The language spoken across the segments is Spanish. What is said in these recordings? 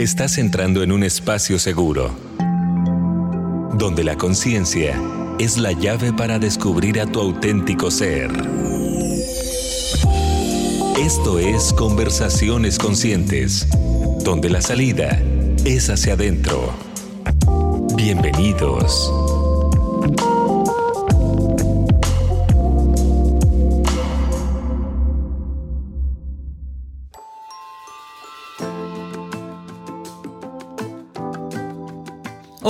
Estás entrando en un espacio seguro, donde la conciencia es la llave para descubrir a tu auténtico ser. Esto es Conversaciones Conscientes, donde la salida es hacia adentro. Bienvenidos.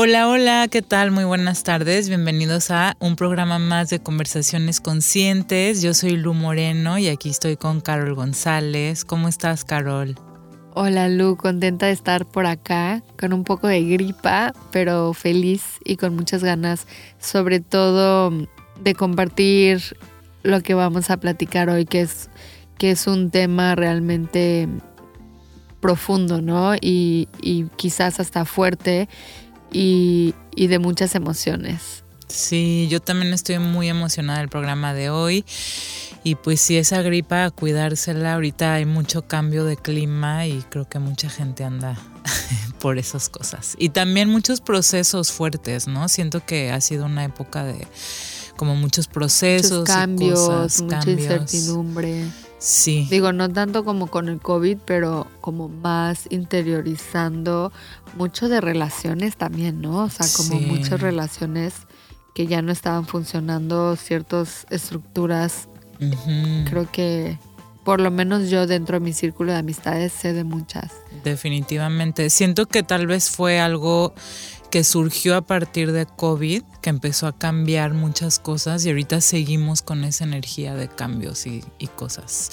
Hola, hola, ¿qué tal? Muy buenas tardes. Bienvenidos a un programa más de conversaciones conscientes. Yo soy Lu Moreno y aquí estoy con Carol González. ¿Cómo estás, Carol? Hola, Lu, contenta de estar por acá, con un poco de gripa, pero feliz y con muchas ganas, sobre todo de compartir lo que vamos a platicar hoy, que es, que es un tema realmente profundo, ¿no? Y, y quizás hasta fuerte y, de muchas emociones. Sí, yo también estoy muy emocionada del programa de hoy. Y pues si esa gripa, a cuidársela. Ahorita hay mucho cambio de clima y creo que mucha gente anda por esas cosas. Y también muchos procesos fuertes, ¿no? Siento que ha sido una época de como muchos procesos, cambios, mucha incertidumbre. Sí. Digo, no tanto como con el COVID, pero como más interiorizando mucho de relaciones también, ¿no? O sea, como muchas relaciones que ya no estaban funcionando, ciertas estructuras. Creo que por lo menos yo dentro de mi círculo de amistades sé de muchas. Definitivamente. Siento que tal vez fue algo que surgió a partir de COVID, que empezó a cambiar muchas cosas y ahorita seguimos con esa energía de cambios y, cosas.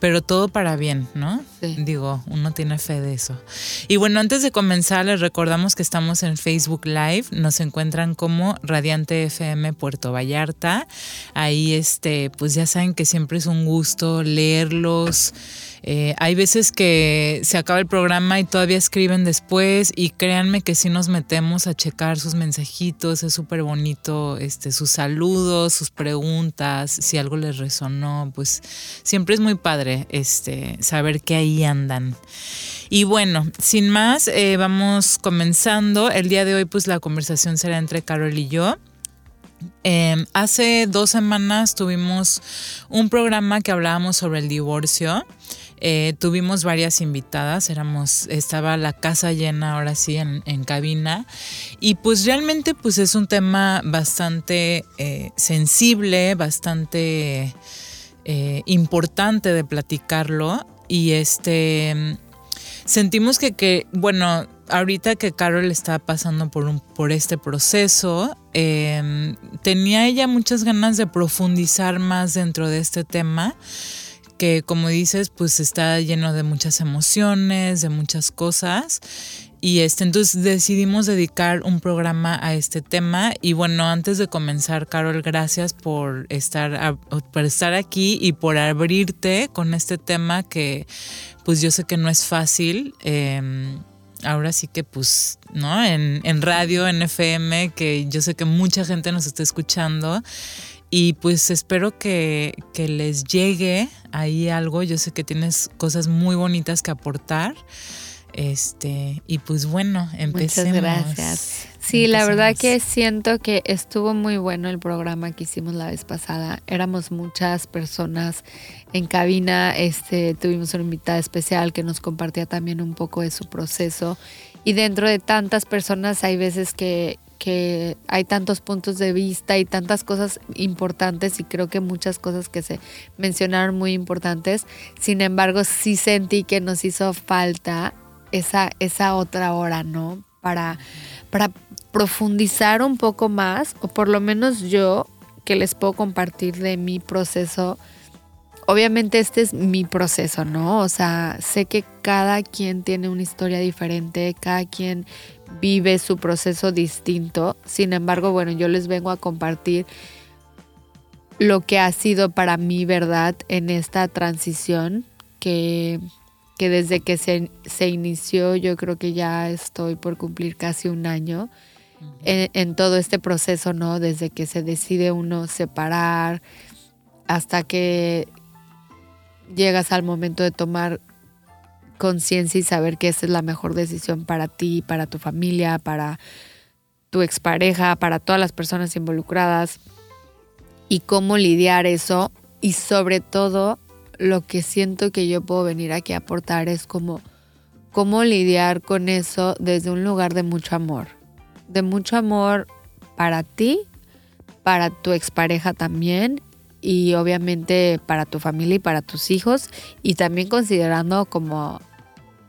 Pero todo para bien, ¿no? Digo, uno tiene fe de eso. Y bueno, antes de comenzar, les recordamos que estamos en Facebook Live. Nos encuentran como Radiante FM Puerto Vallarta. Ahí, este, pues ya saben que siempre es un gusto leerlos eh, hay veces que se acaba el programa y todavía escriben después y créanme que si nos metemos a checar sus mensajitos, es súper bonito este, sus saludos, sus preguntas, si algo les resonó, pues siempre es muy padre este, saber que ahí andan. Y bueno, sin más, eh, vamos comenzando. El día de hoy pues la conversación será entre Carol y yo. Em, hace dos semanas tuvimos un programa que hablábamos sobre el divorcio. Eh, tuvimos varias invitadas, éramos, estaba la casa llena ahora sí en, cabina. Y pues realmente pues es un tema bastante eh, sensible, bastante eh, importante de platicarlo. Y este sentimos que, que bueno, ahorita que Carol está pasando por, un, por este proceso, em, tenía ella muchas ganas de profundizar más dentro de este tema que como dices, pues está lleno de muchas emociones, de muchas cosas. Y este, entonces decidimos dedicar un programa a este tema. Y bueno, antes de comenzar, Carol, gracias por estar, por estar aquí y por abrirte con este tema que pues yo sé que no es fácil. Em, ahora sí que pues, ¿no? En, en radio, en FM, que yo sé que mucha gente nos está escuchando y pues espero que, les llegue ahí algo. Yo sé que tienes cosas muy bonitas que aportar. Este, y pues bueno, empecemos. Muchas gracias. Sí, la verdad que siento que estuvo muy bueno el programa que hicimos la vez pasada. Éramos muchas personas en cabina. Este, tuvimos una invitada especial que nos compartía también un poco de su proceso. Y dentro de tantas personas hay veces que, que hay tantos puntos de vista y tantas cosas importantes y creo que muchas cosas que se mencionaron muy importantes. Sin embargo, sí sentí que nos hizo falta esa, esa otra hora, ¿no? Para, para profundizar un poco más, o por lo menos yo que les puedo compartir de mi proceso. Obviamente este es mi proceso, ¿no? O sea, sé que cada quien tiene una historia diferente, cada quien vive su proceso distinto. Sin embargo, bueno, yo les vengo a compartir lo que ha sido para mí verdad en esta transición que, que desde que se, se, inició yo creo que ya estoy por cumplir casi un año en, en, todo este proceso, ¿no? Desde que se decide uno separar hasta que llegas al momento de tomar conciencia y saber que esa es la mejor decisión para ti, para tu familia, para tu expareja, para todas las personas involucradas y cómo lidiar eso. Y sobre todo lo que siento que yo puedo venir aquí a aportar es como cómo lidiar con eso desde un lugar de mucho amor, de mucho amor para ti, para tu expareja también y obviamente para tu familia y para tus hijos. Y también considerando como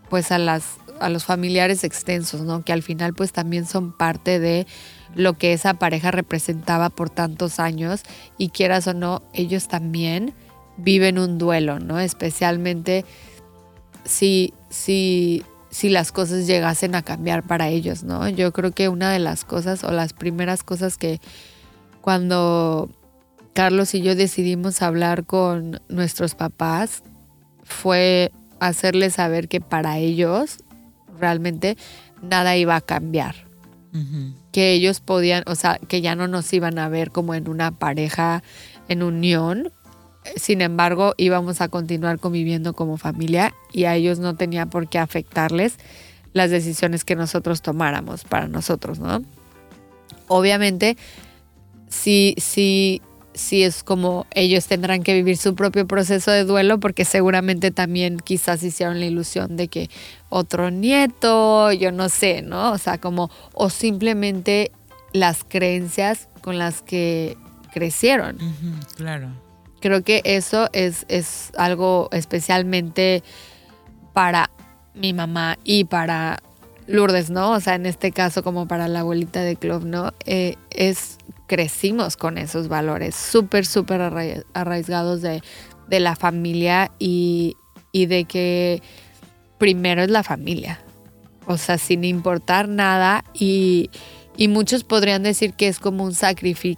pues a las a los familiares extensos, ¿no? Que al final pues también son parte de lo que esa pareja representaba por tantos años y quieras o no, ellos también viven un duelo, ¿no? Especialmente si, si, si las cosas llegasen a cambiar para ellos, ¿no? Yo creo que una de las cosas o las primeras cosas que cuando Carlos y yo decidimos hablar con nuestros papás fue hacerles saber que para ellos realmente nada iba a cambiar. Que ellos podían, o sea, que ya no nos iban a ver como en una pareja, en unión. Sin embargo, íbamos a continuar conviviendo como familia y a ellos no tenía por qué afectarles las decisiones que nosotros tomáramos para nosotros, ¿no? Obviamente, sí, sí, sí es como ellos tendrán que vivir su propio proceso de duelo porque seguramente también quizás hicieron la ilusión de que otro nieto, yo no sé, ¿no? O sea, como, o simplemente las creencias con las que crecieron. claro. Creo que eso es, es algo especialmente para mi mamá y para Lourdes, ¿no? O sea, en este caso como para la abuelita de Club, ¿no? Eh, es crecimos con esos valores súper, súper arraigados de, la familia y, de que primero es la familia. O sea, sin importar nada y, muchos podrían decir que es como un sacrificio,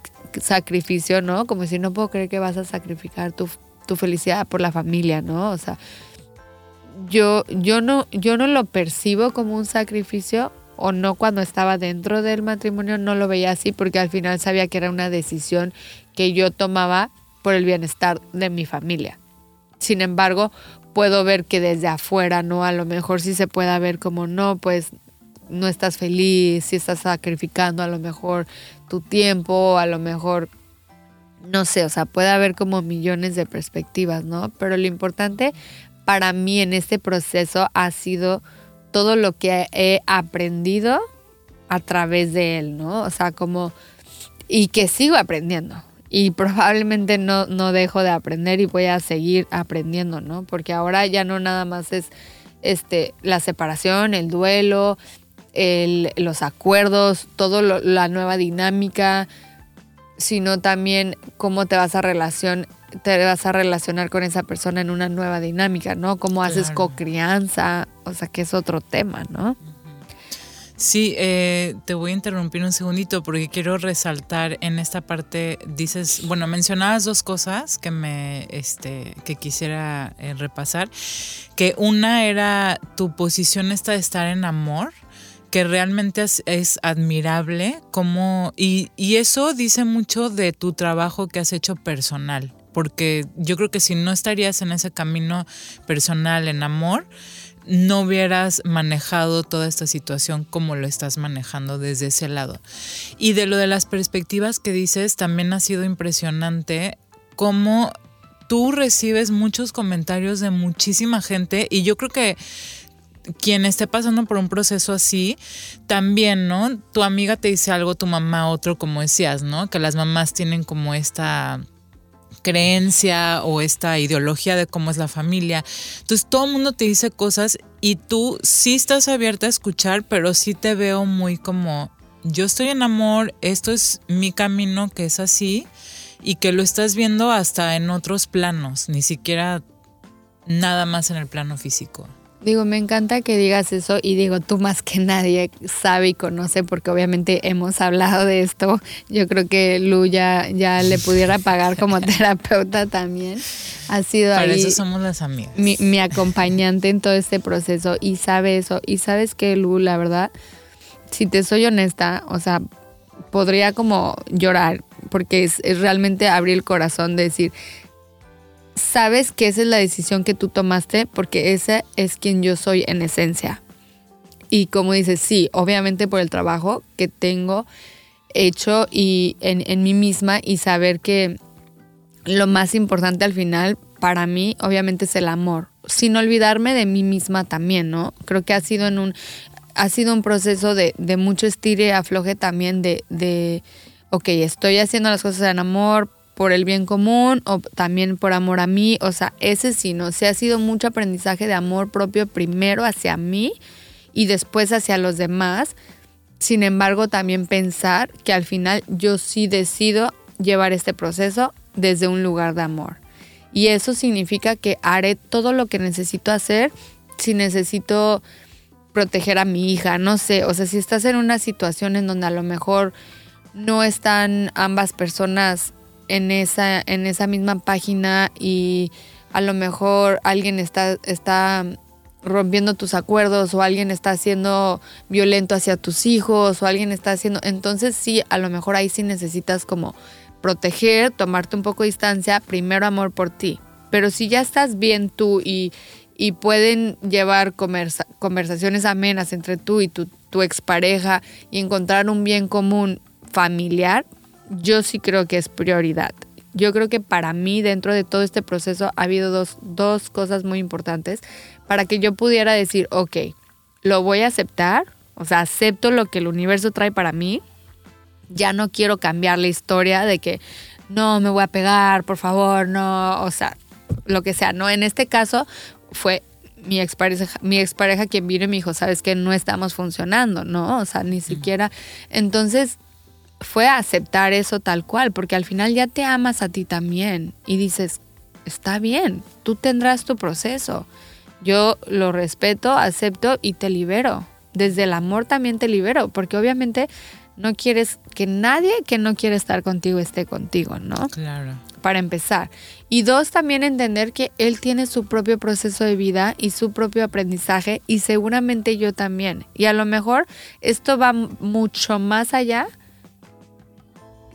¿no? Como si no puedo creer que vas a sacrificar tu, tu felicidad por la familia, ¿no? O sea, yo, yo, no, yo no lo percibo como un sacrificio o no cuando estaba dentro del matrimonio no lo veía así porque al final sabía que era una decisión que yo tomaba por el bienestar de mi familia. Sin embargo, puedo ver que desde afuera, ¿no? A lo mejor sí se pueda ver como, no, pues no estás feliz, si estás sacrificando a lo mejor tu tiempo, a lo mejor, no sé, o sea, puede haber como millones de perspectivas, ¿no? Pero lo importante para mí en este proceso ha sido todo lo que he aprendido a través de él, ¿no? O sea, como... Y que sigo aprendiendo. Y probablemente no, no dejo de aprender y voy a seguir aprendiendo, ¿no? Porque ahora ya no nada más es este, la separación, el duelo, los acuerdos, todo la nueva dinámica, sino también cómo te vas a relacionar te vas a relacionar con esa persona en una nueva dinámica, ¿no? Cómo haces co-crianza, o sea, que es otro tema, ¿no? Sí, eh, te voy a interrumpir un segundito porque quiero resaltar en esta parte, dices, bueno, mencionabas dos cosas que me, este, que quisiera eh, repasar, que una era tu posición esta de estar en amor, que realmente es, admirable, como, y, y eso dice mucho de tu trabajo que has hecho personal porque yo creo que si no estarías en ese camino personal, en amor, no hubieras manejado toda esta situación como lo estás manejando desde ese lado. Y de lo de las perspectivas que dices, también ha sido impresionante cómo tú recibes muchos comentarios de muchísima gente y yo creo que quien esté pasando por un proceso así, también, ¿no? Tu amiga te dice algo, tu mamá otro, como decías, ¿no? Que las mamás tienen como esta creencia o esta ideología de cómo es la familia. Entonces todo el mundo te dice cosas y tú sí estás abierta a escuchar, pero sí te veo muy como, yo estoy en amor, esto es mi camino que es así y que lo estás viendo hasta en otros planos, ni siquiera nada más en el plano físico. Digo, me encanta que digas eso y digo, tú más que nadie sabe y conoce porque obviamente hemos hablado de esto. Yo creo que Lu ya, le pudiera pagar como terapeuta también. Ha sido Para eso somos las amigas. Mi, mi, acompañante en todo este proceso y sabe eso. Y sabes que Lu, la verdad, si te soy honesta, o sea, podría como llorar porque es, es realmente abrir el corazón de decir, sabes que esa es la decisión que tú tomaste porque esa es quien yo soy en esencia. Y como dices, sí, obviamente por el trabajo que tengo hecho y en, en mí misma y saber que lo más importante al final para mí obviamente es el amor, sin olvidarme de mí misma también, ¿no? Creo que ha sido en un ha sido un proceso de, de mucho estire y afloje también de, de, ok, estoy haciendo las cosas en amor por el bien común o también por amor a mí, o sea, ese sí, ¿no? Se ha sido mucho aprendizaje de amor propio primero hacia mí y después hacia los demás. Sin embargo, también pensar que al final yo sí decido llevar este proceso desde un lugar de amor. Y eso significa que haré todo lo que necesito hacer si necesito proteger a mi hija, no sé, o sea, si estás en una situación en donde a lo mejor no están ambas personas en esa, en esa misma página y a lo mejor alguien está, está rompiendo tus acuerdos o alguien está siendo violento hacia tus hijos o alguien está haciendo, entonces sí, a lo mejor ahí sí necesitas como proteger, tomarte un poco de distancia, primero amor por ti. Pero si ya estás bien tú y, y pueden llevar conversaciones amenas entre tú y tu, tu expareja y encontrar un bien común familiar, yo sí creo que es prioridad. Yo creo que para mí dentro de todo este proceso ha habido dos, dos cosas muy importantes para que yo pudiera decir, ok, lo voy a aceptar, o sea, acepto lo que el universo trae para mí, ya no quiero cambiar la historia de que no me voy a pegar, por favor, no, o sea, lo que sea, no, en este caso fue mi expareja, mi expareja quien vino y me dijo, sabes que no estamos funcionando, ¿no? O sea, ni siquiera, entonces fue aceptar eso tal cual, porque al final ya te amas a ti también y dices, está bien, tú tendrás tu proceso. Yo lo respeto, acepto y te libero. Desde el amor también te libero, porque obviamente no quieres que nadie que no quiere estar contigo esté contigo, ¿no? Claro. Para empezar. Y dos, también entender que él tiene su propio proceso de vida y su propio aprendizaje y seguramente yo también. Y a lo mejor esto va mucho más allá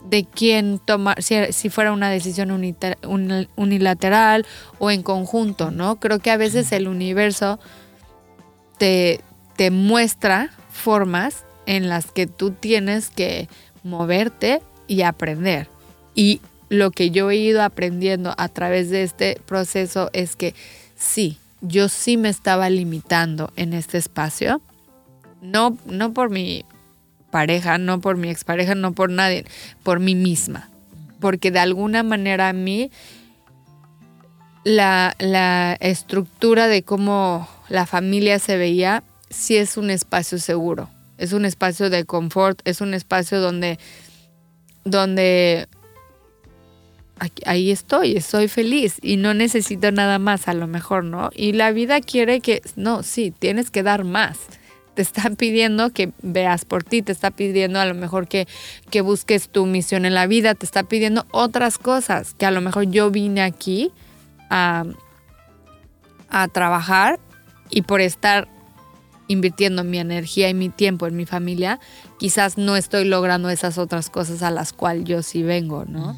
de quién tomar, si, fuera una decisión unilateral o en conjunto, ¿no? Creo que a veces el universo te, te muestra formas en las que tú tienes que moverte y aprender. Y lo que yo he ido aprendiendo a través de este proceso es que sí, yo sí me estaba limitando en este espacio, no, no por mi no por mi expareja, no por nadie, por mí misma. Porque de alguna manera a mí la, la estructura de cómo la familia se veía sí es un espacio seguro es un espacio de confort, es un espacio donde, donde ahí estoy, estoy feliz y no necesito nada más a lo mejor, ¿no? Y la vida quiere que, no, sí, tienes que dar más. Te está pidiendo que veas por ti, te está pidiendo a lo mejor que, que busques tu misión en la vida, te está pidiendo otras cosas que a lo mejor yo vine aquí a, a trabajar y por estar invirtiendo mi energía y mi tiempo en mi familia, quizás no estoy logrando esas otras cosas a las cuales yo sí vengo, ¿no?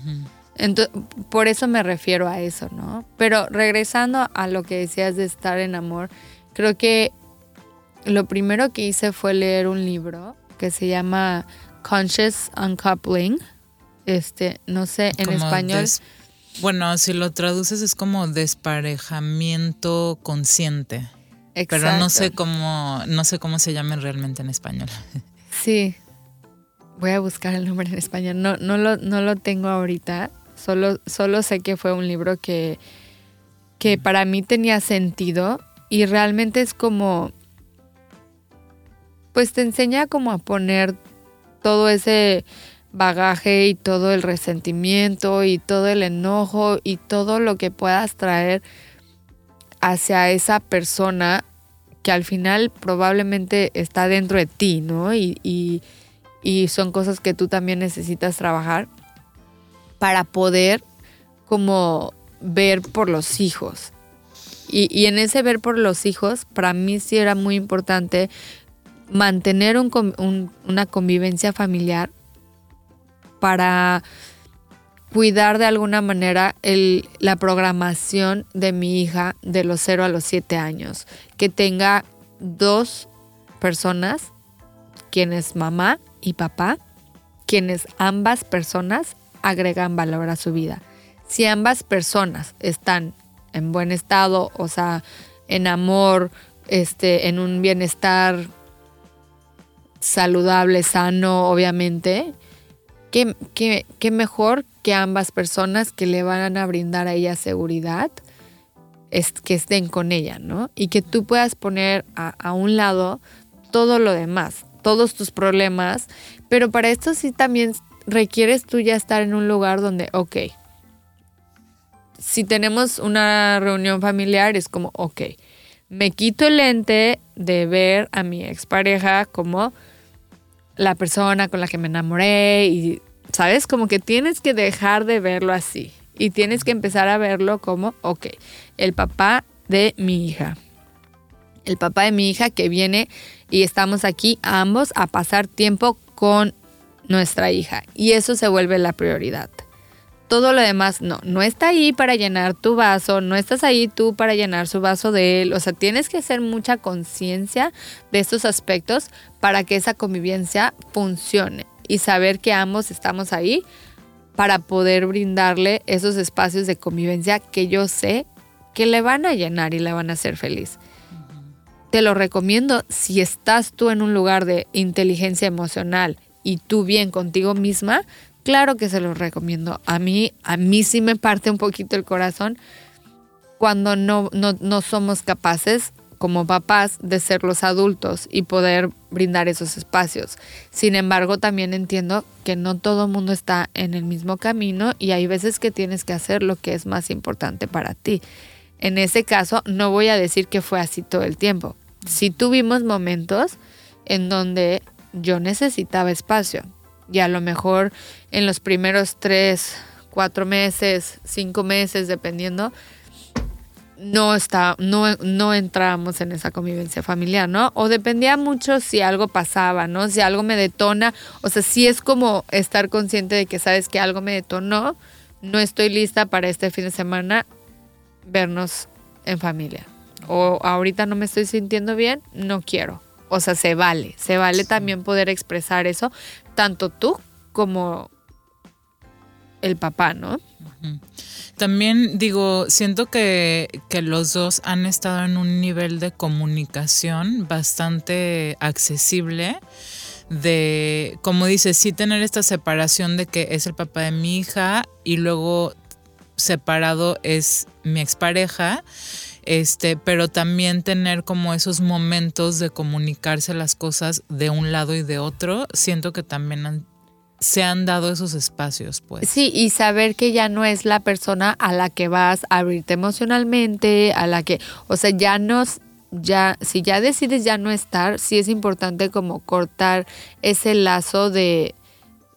Entonces, por eso me refiero a eso, ¿no? Pero regresando a lo que decías de estar en amor, creo que lo primero que hice fue leer un libro que se llama Conscious Uncoupling. Este, no sé, en español. bueno, si lo traduces es como desparejamiento consciente. Pero no sé cómo, no sé cómo se llaman realmente en español. Sí. Voy a buscar el nombre en español. No, no, lo, no lo tengo ahorita. Solo, solo sé que fue un libro que, que para mí tenía sentido. Y realmente es como. Pues te enseña como a poner todo ese bagaje y todo el resentimiento y todo el enojo y todo lo que puedas traer hacia esa persona que al final probablemente está dentro de ti, ¿no? Y, son cosas que tú también necesitas trabajar para poder como ver por los hijos. Y, en ese ver por los hijos, para mí sí era muy importante mantener una convivencia familiar para cuidar de alguna manera la programación de mi hija de los 0 a los 7 años, que tenga dos personas, quienes mamá y papá, quienes ambas personas agregan valor a su vida. Si ambas personas están en buen estado, o sea, en amor, este, en un bienestar saludable, sano, obviamente, qué, qué, mejor que ambas personas que le van a brindar a ella seguridad, es, que estén con ella, ¿no? Y que tú puedas poner a, a un lado todo lo demás, todos tus problemas, pero para esto sí también requieres tú ya estar en un lugar donde, ok, si tenemos una reunión familiar es como, ok, me quito el lente de ver a mi expareja como la persona con la que me enamoré y, ¿sabes? Como que tienes que dejar de verlo así y tienes que empezar a verlo como, ok, el papá de mi hija. El papá de mi hija que viene y estamos aquí ambos a pasar tiempo con nuestra hija y eso se vuelve la prioridad. Todo lo demás no, no está ahí para llenar tu vaso, no estás ahí tú para llenar su vaso de él. O sea, tienes que hacer mucha conciencia de estos aspectos para que esa convivencia funcione y saber que ambos estamos ahí para poder brindarle esos espacios de convivencia que yo sé que le van a llenar y le van a hacer feliz. Te lo recomiendo si estás tú en un lugar de inteligencia emocional y tú bien contigo misma, claro que se los recomiendo. A mí, a mí sí me parte un poquito el corazón cuando no, no, somos capaces como papás de ser los adultos y poder brindar esos espacios. Sin embargo, también entiendo que no todo el mundo está en el mismo camino y hay veces que tienes que hacer lo que es más importante para ti. En ese caso, no voy a decir que fue así todo el tiempo. Sí tuvimos momentos en donde yo necesitaba espacio, y a lo mejor en los primeros tres, cuatro meses, cinco meses, dependiendo, no está, no, no entrábamos en esa convivencia familiar, ¿no? O dependía mucho si algo pasaba, ¿no? Si algo me detona, o sea, sí es como estar consciente de que sabes que algo me detonó, no estoy lista para este fin de semana vernos en familia. O ahorita no me estoy sintiendo bien, no quiero. O sea, se vale, se vale también poder expresar eso, tanto tú como el papá, ¿no? También digo, siento que, que, los dos han estado en un nivel de comunicación bastante accesible. De, como dices, sí tener esta separación de que es el papá de mi hija y luego separado es mi expareja este, pero también tener como esos momentos de comunicarse las cosas de un lado y de otro, siento que también se han dado esos espacios, pues. Sí, y saber que ya no es la persona a la que vas a abrirte emocionalmente, a la que, o sea, ya no, ya, si ya decides ya no estar, sí es importante como cortar ese lazo de,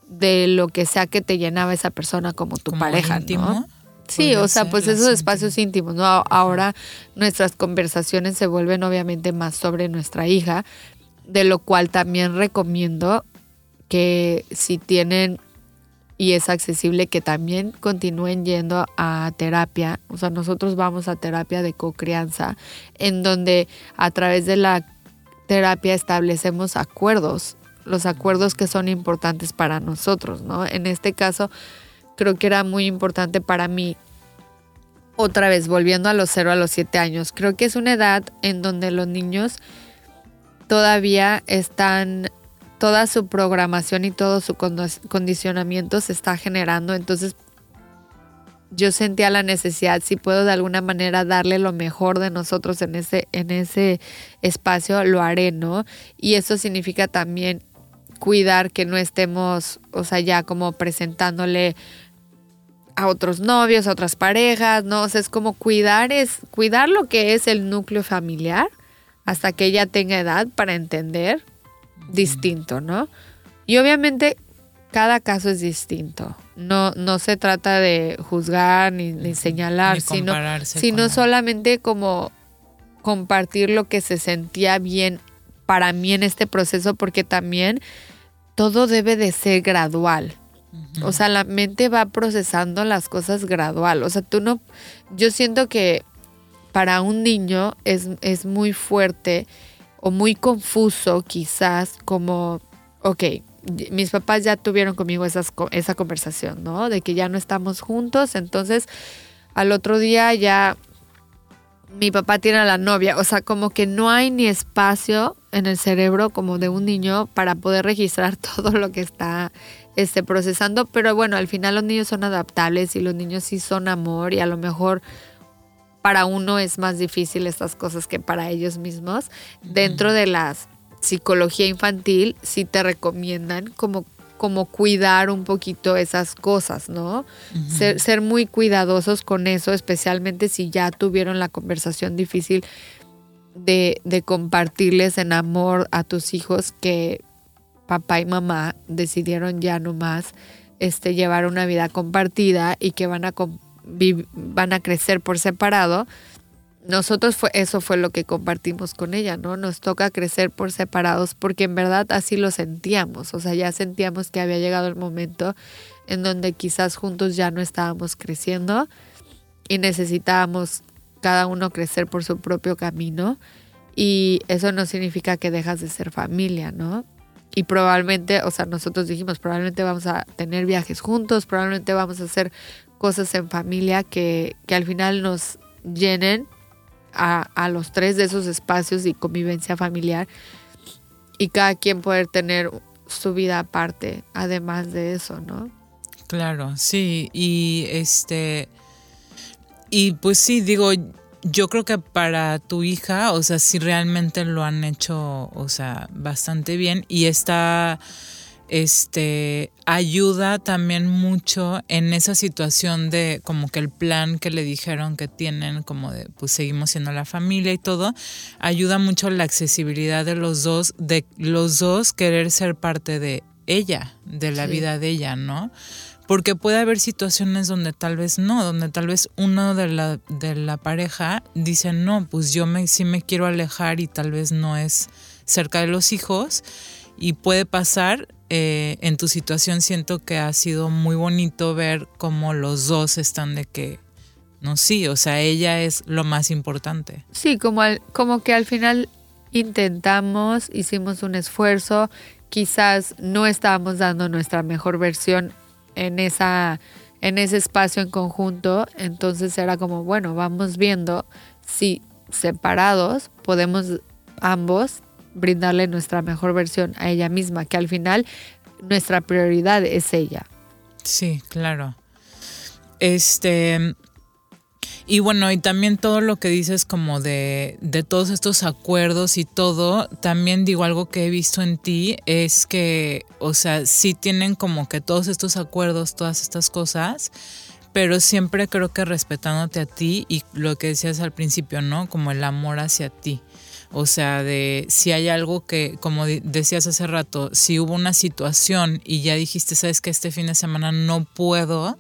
de lo que sea que te llenaba esa persona como tu pareja, ¿no? Sí, o sea, pues esos espacios íntimos, ¿no? Ahora nuestras conversaciones se vuelven obviamente más sobre nuestra hija, de lo cual también recomiendo que si tienen y es accesible que también continúen yendo a terapia. O sea, nosotros vamos a terapia de cocrianza, en donde a través de la terapia establecemos acuerdos, los acuerdos que son importantes para nosotros, ¿no? En este caso, creo que era muy importante para mí. Otra vez, volviendo a los 0 a los 7 años, creo que es una edad en donde los niños todavía están, toda su programación y todo su condicionamiento se está generando. Entonces, yo sentía la necesidad, si puedo de alguna manera darle lo mejor de nosotros en ese, en ese espacio, lo haré, ¿no? Y eso significa también cuidar que no estemos, o sea, ya como presentándole a otros novios, a otras parejas, ¿no? O sea, es como cuidar, es cuidar lo que es el núcleo familiar hasta que ella tenga edad para entender distinto, ¿no? Y obviamente cada caso es distinto. No, no se trata de juzgar ni, señalar, sino, sino solamente como compartir lo que se sentía bien para mí en este proceso, porque también todo debe de ser gradual O sea, la mente va procesando las cosas gradual. O sea, tú no, yo siento que para un niño es, es muy fuerte o muy confuso quizás como, ok, mis papás ya tuvieron conmigo esas, esa conversación, ¿no? De que ya no estamos juntos, entonces al otro día ya mi papá tiene a la novia, o sea, como que no hay ni espacio en el cerebro como de un niño para poder registrar todo lo que está este, procesando, pero bueno, al final los niños son adaptables y los niños sí son amor y a lo mejor para uno es más difícil estas cosas que para ellos mismos. Dentro de la psicología infantil sí te recomiendan como como cuidar un poquito esas cosas, ¿no? ser, ser, muy cuidadosos con eso, especialmente si ya tuvieron la conversación difícil de, de compartirles en amor a tus hijos que papá y mamá decidieron ya no más este, llevar una vida compartida y que van a, van a crecer por separado, nosotros fue, eso fue lo que compartimos con ella, ¿no? Nos toca crecer por separados porque en verdad así lo sentíamos, o sea, ya sentíamos que había llegado el momento en donde quizás juntos ya no estábamos creciendo y necesitábamos cada uno crecer por su propio camino y eso no significa que dejas de ser familia, ¿no? Y probablemente, o sea, nosotros dijimos, probablemente vamos a tener viajes juntos, probablemente vamos a hacer cosas en familia que, que al final nos llenen a, los tres de esos espacios y convivencia familiar y cada quien poder tener su vida aparte, además de eso, ¿no? Claro, sí, y este, y pues sí, digo, yo creo que para tu hija, o sea, sí realmente lo han hecho, o sea, bastante bien. Y está este ayuda también mucho en esa situación de como que el plan que le dijeron que tienen como de pues seguimos siendo la familia y todo ayuda mucho la accesibilidad de los dos de los dos querer ser parte de ella de la vida de ella no porque puede haber situaciones donde tal vez no, donde tal vez uno de la, de la pareja dice, no, pues yo me, sí me quiero alejar y tal vez no es cerca de los hijos. Y puede pasar eh, en tu situación siento que ha sido muy bonito ver cómo los dos están de que, no, sí, o sea, ella es lo más importante. Sí, como, como que al final intentamos, hicimos un esfuerzo, quizás no estábamos dando nuestra mejor versión en, esa, en ese espacio en conjunto, entonces era como, bueno, vamos viendo si separados podemos ambos brindarle nuestra mejor versión a ella misma, que al final nuestra prioridad es ella. Sí, claro. Este, y bueno, y también todo lo que dices como de, de, todos estos acuerdos y todo, también digo algo que he visto en ti, es que, o sea, sí tienen como que todos estos acuerdos, todas estas cosas, pero siempre creo que respetándote a ti y lo que decías al principio, ¿no? Como el amor hacia ti. O sea, de si hay algo que, como decías hace rato, si hubo una situación y ya dijiste, sabes que este fin de semana no puedo,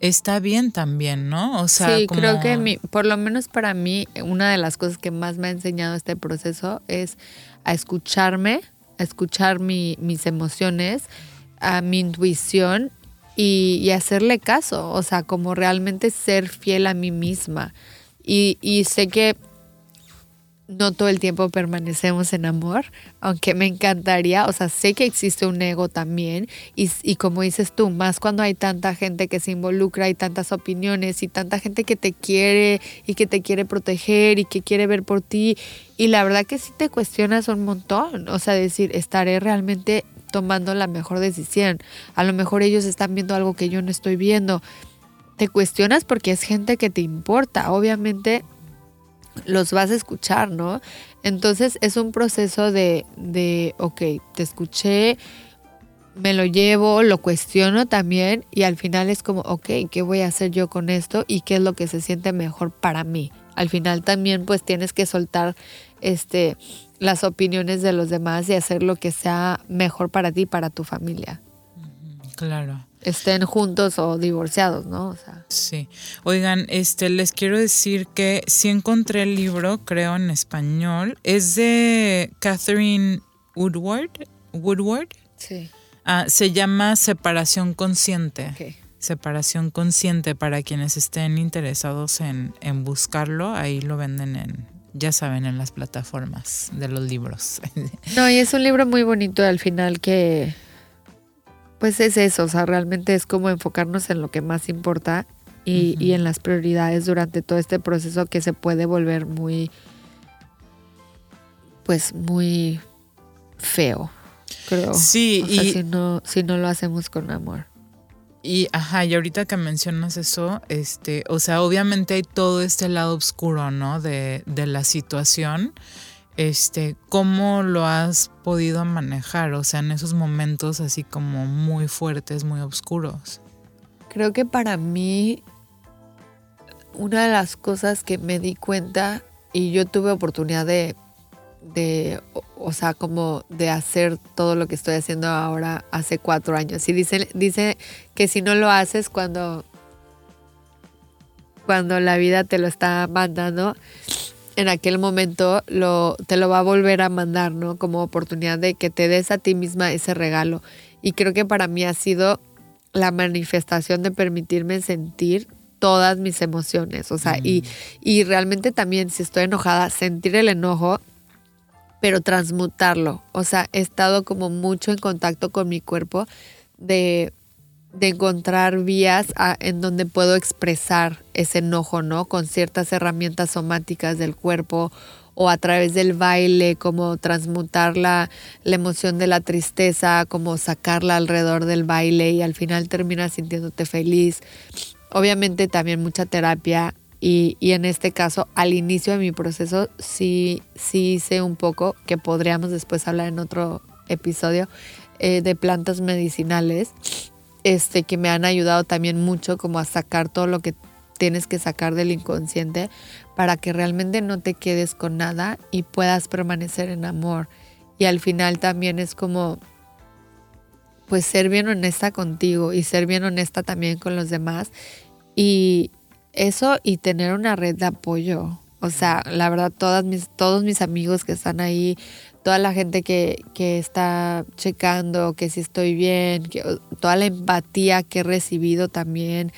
está bien también, ¿no? O sea, sí, creo que por lo menos para mí, una de las cosas que más me ha enseñado este proceso es a escucharme, a escuchar mis emociones, a mi intuición y, y, hacerle caso, o sea, como realmente ser fiel a mí misma. Y, y sé que no todo el tiempo permanecemos en amor, aunque me encantaría, o sea, sé que existe un ego también y, como dices tú, más cuando hay tanta gente que se involucra y tantas opiniones y tanta gente que te quiere y que te quiere proteger y que quiere ver por ti y la verdad que sí te cuestionas un montón, o sea, decir, estaré realmente tomando la mejor decisión, a lo mejor ellos están viendo algo que yo no estoy viendo. Te cuestionas porque es gente que te importa. Obviamente los vas a escuchar, ¿no? Entonces es un proceso de, de, ok, te escuché, me lo llevo, lo cuestiono también y al final es como, ok, ¿qué voy a hacer yo con esto y qué es lo que se siente mejor para mí? Al final también pues tienes que soltar este, las opiniones de los demás y hacer lo que sea mejor para ti y para tu familia. Claro estén juntos o divorciados, ¿no? Sí. Oigan, este, les quiero decir que sí encontré el libro, creo en español. Es de Catherine Woodward. Woodward. Sí. Ah, se llama separación consciente. Separación consciente para quienes estén interesados en, en buscarlo, ahí lo venden en, ya saben, en las plataformas de los libros. No, y es un libro muy bonito al final que, pues es eso, o sea, realmente es como enfocarnos en lo que más importa y, y en las prioridades durante todo este proceso que se puede volver muy, pues muy feo, creo. Sí, y si no, si no lo hacemos con amor. Y ajá, y ahorita que mencionas eso, este, o sea, obviamente hay todo este lado oscuro, ¿no? De, de la situación. Este, ¿cómo lo has podido manejar? O sea, en esos momentos así como muy fuertes, muy oscuros. Creo que para mí, una de las cosas que me di cuenta, y yo tuve oportunidad de de, o sea, como de hacer todo lo que estoy haciendo ahora hace cuatro años. Y dice, dice que si no lo haces cuando, cuando la vida te lo está mandando, en aquel momento lo, te lo va a volver a mandar, ¿no? Como oportunidad de que te des a ti misma ese regalo. Y creo que para mí ha sido la manifestación de permitirme sentir todas mis emociones. O sea, y, mm. y realmente también si estoy enojada, sentir el enojo pero transmutarlo. O sea, he estado como mucho en contacto con mi cuerpo de, encontrar vías en donde puedo expresar ese enojo, ¿no? Con ciertas herramientas somáticas del cuerpo o a través del baile, como transmutar la, la, emoción de la tristeza, como sacarla alrededor del baile y al final terminas sintiéndote feliz. Obviamente también mucha terapia y, en este caso, al inicio de mi proceso, sí, sí hice un poco, que podríamos después hablar en otro episodio, eh, de plantas medicinales, este, que me han ayudado también mucho como a sacar todo lo que tienes que sacar del inconsciente para que realmente no te quedes con nada y puedas permanecer en amor. Y al final también es como, pues ser bien honesta contigo y ser bien honesta también con los demás. Y, eso y tener una red de apoyo. O sea, la verdad, todas mis, todos mis amigos que están ahí, toda la gente que, que está checando que si estoy bien, que, toda la empatía que he recibido también,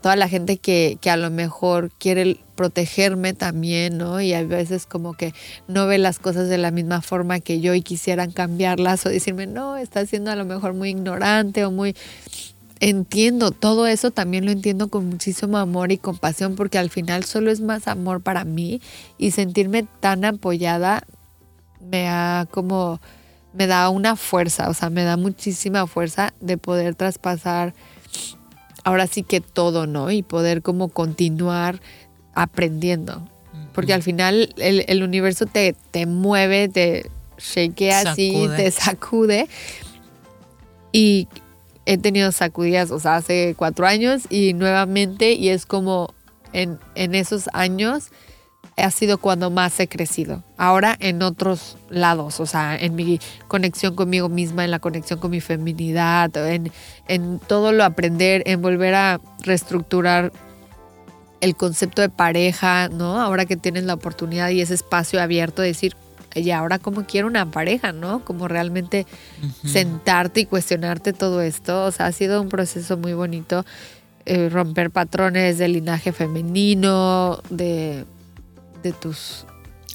toda la gente que, que, a lo mejor quiere protegerme también, ¿no? Y a veces como que no ve las cosas de la misma forma que yo y quisieran cambiarlas o decirme, no, está siendo a lo mejor muy ignorante o muy entiendo todo eso, también lo entiendo con muchísimo amor y compasión porque al final solo es más amor para mí y sentirme tan apoyada me da como, me da una fuerza, o sea, me da muchísima fuerza de poder traspasar ahora sí que todo, ¿no? Y poder como continuar aprendiendo. Porque al final el, universo te, te mueve, te shakea así, te sacude. Y he tenido sacudidas, o sea, hace cuatro años y nuevamente, y es como en, en esos años ha sido cuando más he crecido. Ahora en otros lados, o sea, en mi conexión conmigo misma, en la conexión con mi feminidad, en, en todo lo aprender, en volver a reestructurar el concepto de pareja, ¿no? Ahora que tienes la oportunidad y ese espacio abierto de decir, y ahora como quiero una pareja, ¿no? Como realmente sentarte y cuestionarte todo esto. O sea, ha sido un proceso muy bonito. Eh, romper patrones del linaje femenino, de, de tus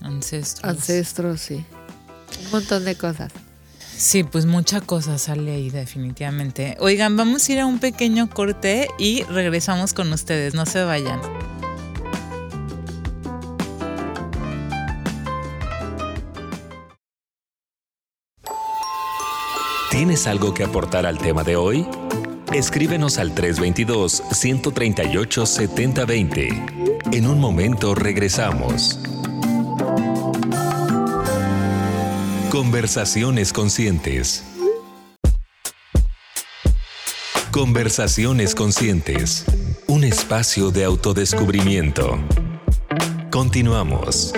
ancestros. Ancestros, sí. Un montón de cosas. Sí, pues mucha cosa sale ahí definitivamente. Oigan, vamos a ir a un pequeño corte y regresamos con ustedes, no se vayan. ¿Tienes algo que aportar al tema de hoy? Escríbenos al 322-138-7020. En un momento regresamos. Conversaciones conscientes. Conversaciones conscientes. Un espacio de autodescubrimiento. Continuamos.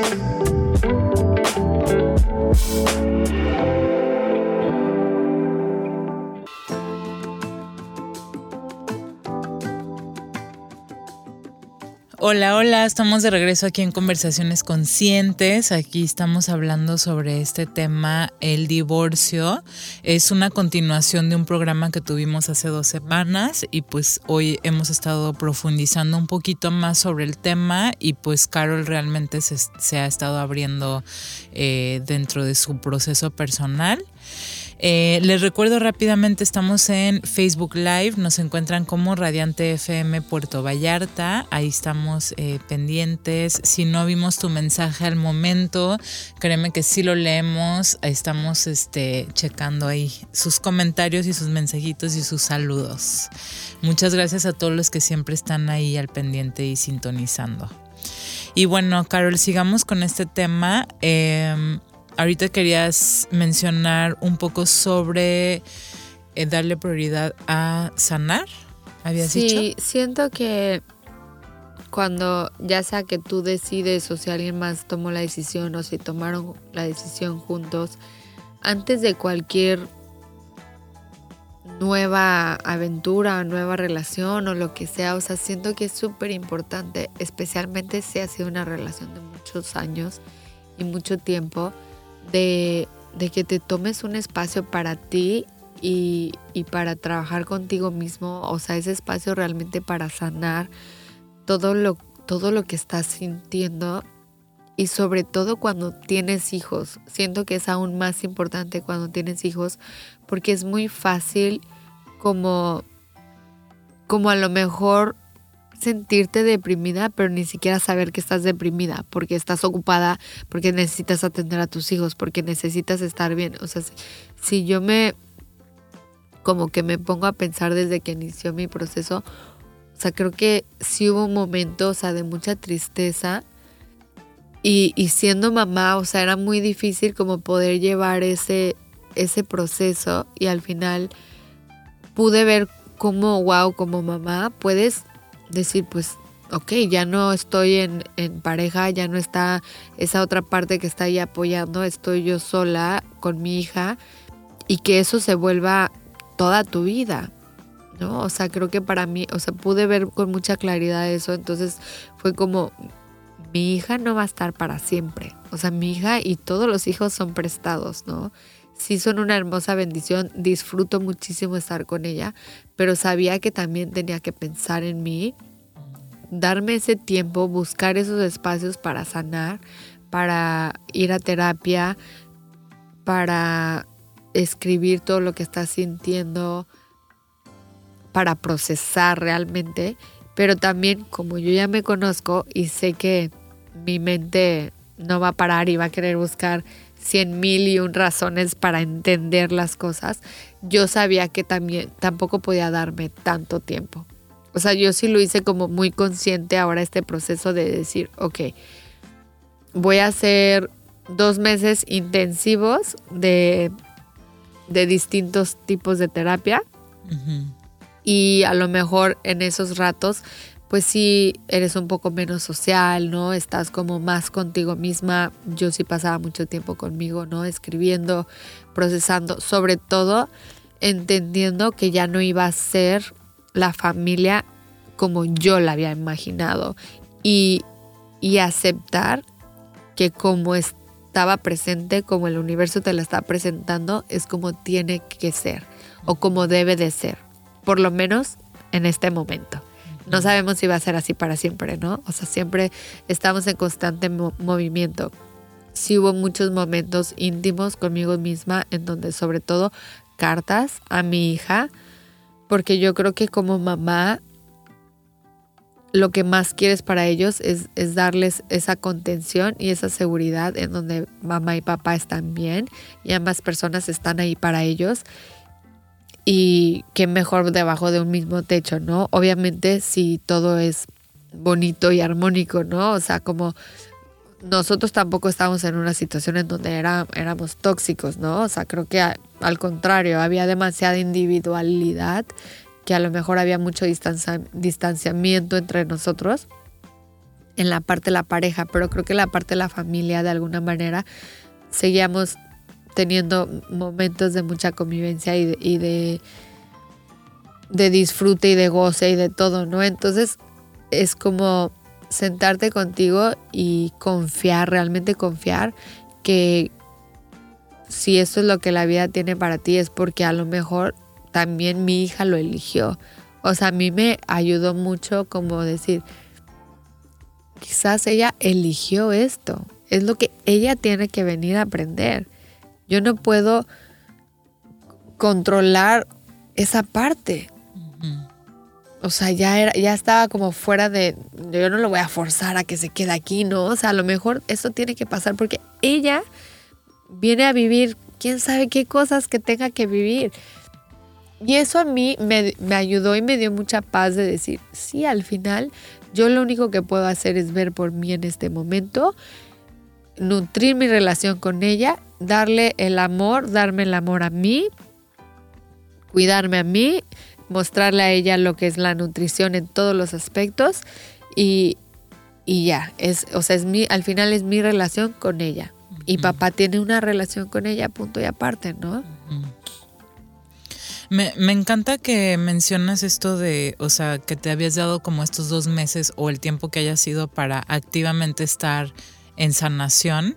Hola, hola, estamos de regreso aquí en Conversaciones Conscientes. Aquí estamos hablando sobre este tema, el divorcio. Es una continuación de un programa que tuvimos hace dos semanas y pues hoy hemos estado profundizando un poquito más sobre el tema y pues Carol realmente se, ha estado abriendo eh, dentro de su proceso personal. Eh, les recuerdo rápidamente, estamos en Facebook Live, nos encuentran como Radiante FM Puerto Vallarta, ahí estamos eh, pendientes. Si no vimos tu mensaje al momento, créeme que sí lo leemos, estamos este, checando ahí sus comentarios y sus mensajitos y sus saludos. Muchas gracias a todos los que siempre están ahí al pendiente y sintonizando. Y bueno, Carol, sigamos con este tema. Em, ahorita querías mencionar un poco sobre eh, darle prioridad a sanar, ¿habías sí, siento que cuando ya sea que tú decides o si alguien más tomó la decisión o si tomaron la decisión juntos, antes de cualquier nueva aventura, nueva relación o lo que sea, o sea, siento que es súper importante, especialmente si ha sido una relación de muchos años y mucho tiempo, de, que te tomes un espacio para ti y, para trabajar contigo mismo, o sea, ese espacio realmente para sanar todo lo, todo lo que estás sintiendo y sobre todo cuando tienes hijos. Siento que es aún más importante cuando tienes hijos porque es muy fácil como, como a lo mejor sentirte deprimida, pero ni siquiera saber que estás deprimida, porque estás ocupada, porque necesitas atender a tus hijos, porque necesitas estar bien. O sea, si, yo me, como que me pongo a pensar desde que inició mi proceso, o sea, creo que sí hubo un momento, o sea, de mucha tristeza. Y, y siendo mamá, o sea, era muy difícil como poder llevar ese, ese proceso y al final pude ver cómo, wow, como mamá, puedes decir, pues, ok, ya no estoy en, pareja, ya no está esa otra parte que está ahí apoyando, estoy yo sola con mi hija y que eso se vuelva toda tu vida, ¿no? O sea, creo que para mí, o sea, pude ver con mucha claridad eso, entonces fue como, mi hija no va a estar para siempre, o sea, mi hija y todos los hijos son prestados, ¿no? Sí son una hermosa bendición, disfruto muchísimo estar con ella, pero sabía que también tenía que pensar en mí, darme ese tiempo, buscar esos espacios para sanar, para ir a terapia, para escribir todo lo que estás sintiendo, para procesar realmente, pero también como yo ya me conozco y sé que mi mente no va a parar y va a querer buscar cien mil y un razones para entender las cosas, yo sabía que también tampoco podía darme tanto tiempo. O sea, yo sí lo hice como muy consciente ahora este proceso de decir, ok, voy a hacer dos meses intensivos de, de distintos tipos de terapia. Y a lo mejor en esos ratos pues sí eres un poco menos social, ¿no? Estás como más contigo misma. Yo sí pasaba mucho tiempo conmigo, ¿no? Escribiendo, procesando, sobre todo entendiendo que ya no iba a ser la familia como yo la había imaginado y, y aceptar que como estaba presente, como el universo te la está presentando, es como tiene que ser o como debe de ser, por lo menos en este momento no sabemos si va a ser así para siempre, ¿no? O sea, siempre estamos en constante movimiento. Sí hubo muchos momentos íntimos conmigo misma en donde sobre todo cartas a mi hija, porque yo creo que como mamá lo que más quieres para ellos es, es, darles esa contención y esa seguridad en donde mamá y papá están bien y ambas personas están ahí para ellos y qué mejor debajo de un mismo techo, ¿no? Obviamente si todo es bonito y armónico, ¿no? O sea, como nosotros tampoco estamos en una situación en donde era, éramos tóxicos, ¿no? O sea, creo que al contrario, había demasiada individualidad, que a lo mejor había mucho distanciamiento entre nosotros en la parte de la pareja, pero creo que la parte de la familia de alguna manera seguíamos teniendo momentos de mucha convivencia y de, de, disfrute y de goce y de todo, ¿no? Entonces es como sentarte contigo y confiar, realmente confiar que si esto es lo que la vida tiene para ti es porque a lo mejor también mi hija lo eligió. O sea, a mí me ayudó mucho como decir, quizás ella eligió esto, es lo que ella tiene que venir a aprender. Yo no puedo controlar esa parte. O sea, ya, era, ya estaba como fuera de, yo no lo voy a forzar a que se quede aquí, ¿no? O sea, a lo mejor eso tiene que pasar porque ella viene a vivir quién sabe qué cosas que tenga que vivir. Y eso a mí me, me, ayudó y me dio mucha paz de decir, sí, al final yo lo único que puedo hacer es ver por mí en este momento, nutrir mi relación con ella, darle el amor, darme el amor a mí, cuidarme a mí mostrarle a ella lo que es la nutrición en todos los aspectos y, ya, es, o sea, es mi, al final es mi relación con ella. Y papá tiene una relación con ella, punto y aparte, ¿no? Me, me, encanta que mencionas esto de, o sea, que te habías dado como estos dos meses o el tiempo que haya sido para activamente estar en sanación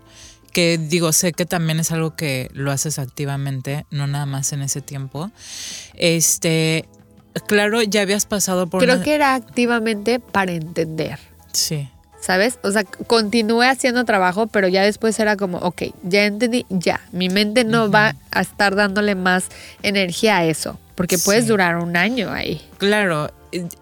que digo, sé que también es algo que lo haces activamente, no nada más en ese tiempo. Este, claro, ya habías pasado por... Creo que era activamente para entender. Sí. ¿Sabes? O sea, continué haciendo trabajo, pero ya después era como, ok, ya entendí, ya, mi mente no va a estar dándole más energía a eso, porque puedes durar un año ahí. Claro,